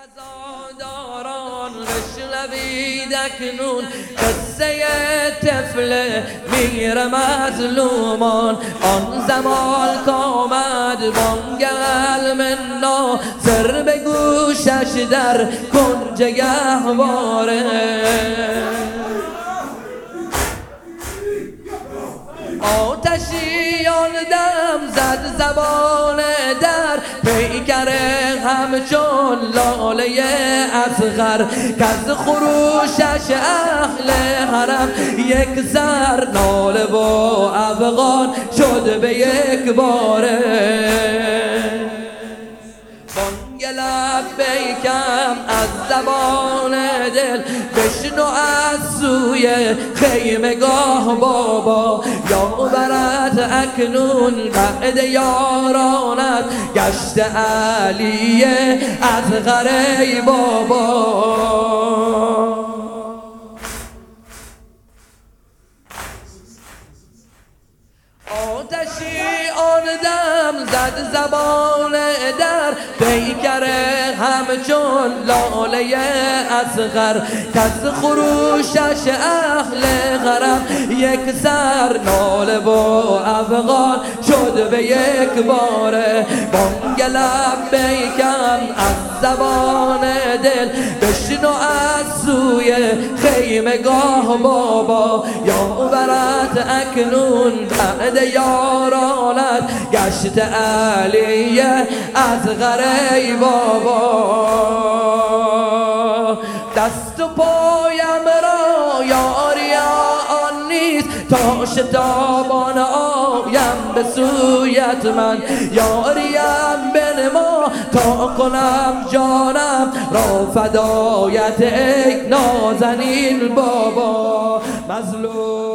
عزاداران بشنوید اکنون قصه طفل میر مظلومان آن زمان کامد بانگل منا سر به گوشش در کنج گهواره. آتشی آن دم زد زبان در پیکر همچون لاله اصغر که خروشش اهل حرم. یک سر ناله و افغان شد به یک باره. بیکم از زبان دل بشنو از سوی خیمه گاه بابا. یا برد اکنون بعد یارانت گشت علیه از غره بابا. آتشی آن دم زد زبان در پیکر همچون لاله اصغر کس خروشش اهل غرم یک سر ناله و افغان شد به یک باره بانگ بیکم از زبان دل بشنو از سوی خیمه گاه بابا. یا اکنون بعد یارانت گشت علیه از غره بابا. دست و پایم را یاری آن نیست تا شتابان آیم به سویت من. یاریم بنما تا کنم جانم را فدایت ای نازنین بابا. مظلوم